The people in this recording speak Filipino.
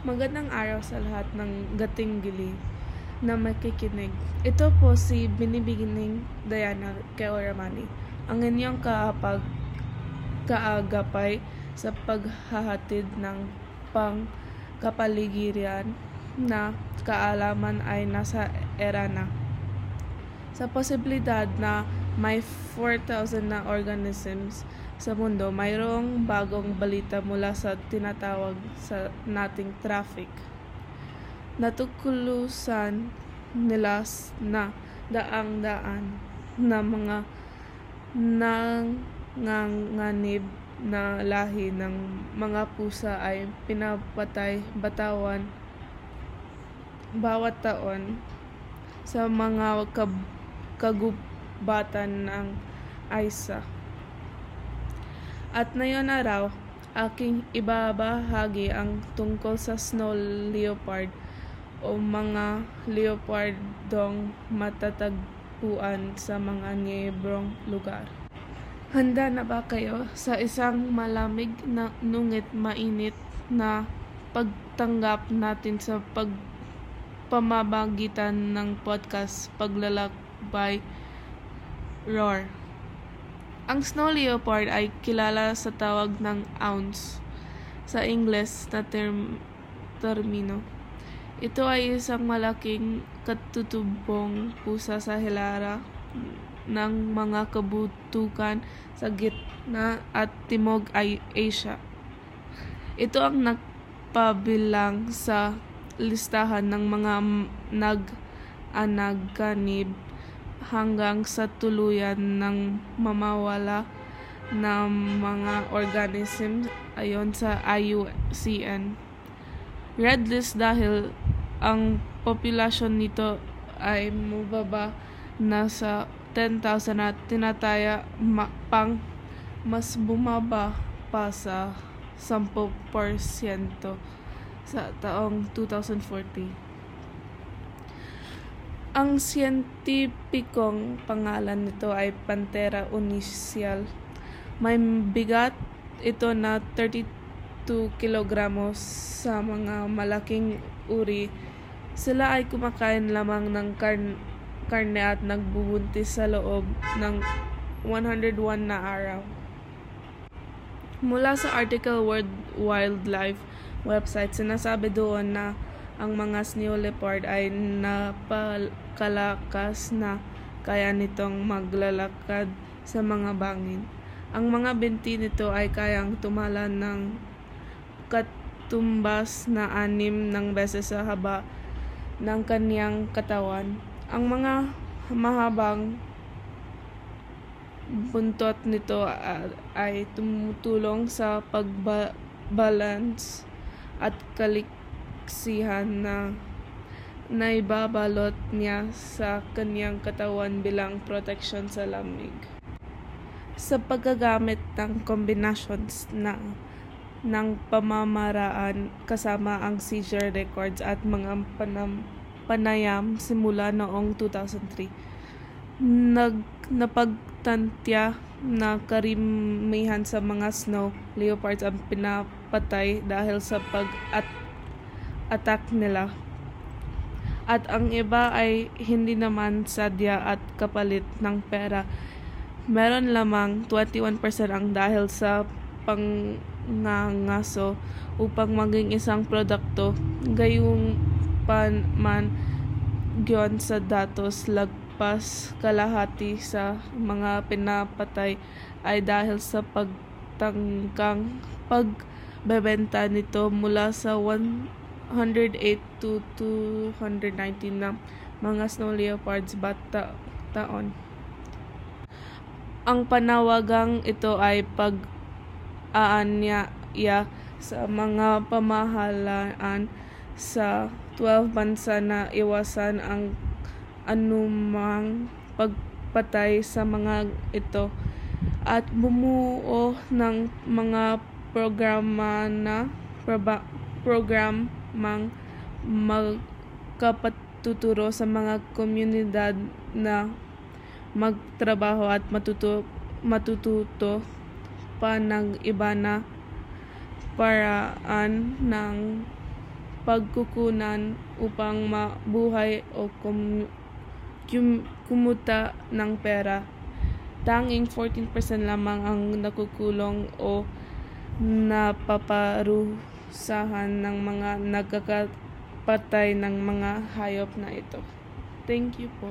Magandang araw sa lahat ng gating gili na makikinig. Ito po si Binibigining Diana Keoramani, ang inyong kaapag kaagapay sa paghahatid ng pangkapaligiran na kaalaman ay nasa era na. Sa posibilidad na may 4,000 na organisms sa mundo, mayroong bagong balita mula sa tinatawag sa nating traffic. Natukulusan nila na daang-daan na mga nanganganib na lahi ng mga pusa ay pinapatay batawan bawat taon sa mga kagubatan ng ISA. At ngayon araw, aking ibabahagi ang tungkol sa snow leopard o mga leopardong matatagpuan sa mga niebrong lugar. Handa na ba kayo sa isang malamig na nungit mainit na pagtanggap natin sa pagpamagitan ng podcast Paglalakbay Roar? Ang snow leopard ay kilala sa tawag ng ounce sa Ingles na term, termino. Ito ay isang malaking katutubong pusa sa hilara ng mga kabutukan sa gitna at timog ay Asia. Ito ang nagpabilang sa listahan ng mga nag-anaganib hanggang sa tuluyan ng mamawala ng mga organisms ayon sa IUCN. Red list dahil ang populasyon nito ay mababa na sa 10,000 at tinataya ma- pang mas bumaba pa sa 10% sa taong 2040. Ang siyentipikong pangalan nito ay Panthera unicial. May bigat ito na 32 kilogramos sa mga malaking uri. Sila ay kumakain lamang ng karn karne at nagbubuntis sa loob ng 101 na araw. Mula sa article World Wildlife website, sinasabi doon na ang mga snow leopard ay napakalakas na kaya nitong maglalakad sa mga bangin. Ang mga binti nito ay kayang tumala ng katumbas na anim ng beses sa haba ng kanyang katawan. Ang mga mahabang buntot nito ay tumutulong sa pagbalance at kalik kasaksihan na naibabalot niya sa kanyang katawan bilang protection sa lamig. Sa paggagamit ng combinations na ng pamamaraan kasama ang seizure records at mga panam, panayam simula noong 2003. Nag, napagtantya na karamihan sa mga snow leopards ang pinapatay dahil sa pag at attack nila. At ang iba ay hindi naman sadya at kapalit ng pera. Meron lamang 21% ang dahil sa pangangaso upang maging isang produkto. Gayong pan man gyon sa datos lagpas kalahati sa mga pinapatay ay dahil sa pagtangkang pagbebenta nito mula sa 1 108 to 219 na mga snow leopards bata taon. Ang panawagang ito ay pag-aanyaya sa mga pamahalaan sa 12 bansa na iwasan ang anumang pagpatay sa mga ito at bumuo ng mga programa na program mang magkapatuturo sa mga komunidad na magtrabaho at matuto, matututo pa ng iba na paraan ng pagkukunan upang mabuhay o kum, kum, kumuta ng pera. Tanging 14% lamang ang nakukulong o napaparusahan ng mga nagkakapatay ng mga hayop na ito. Thank you po.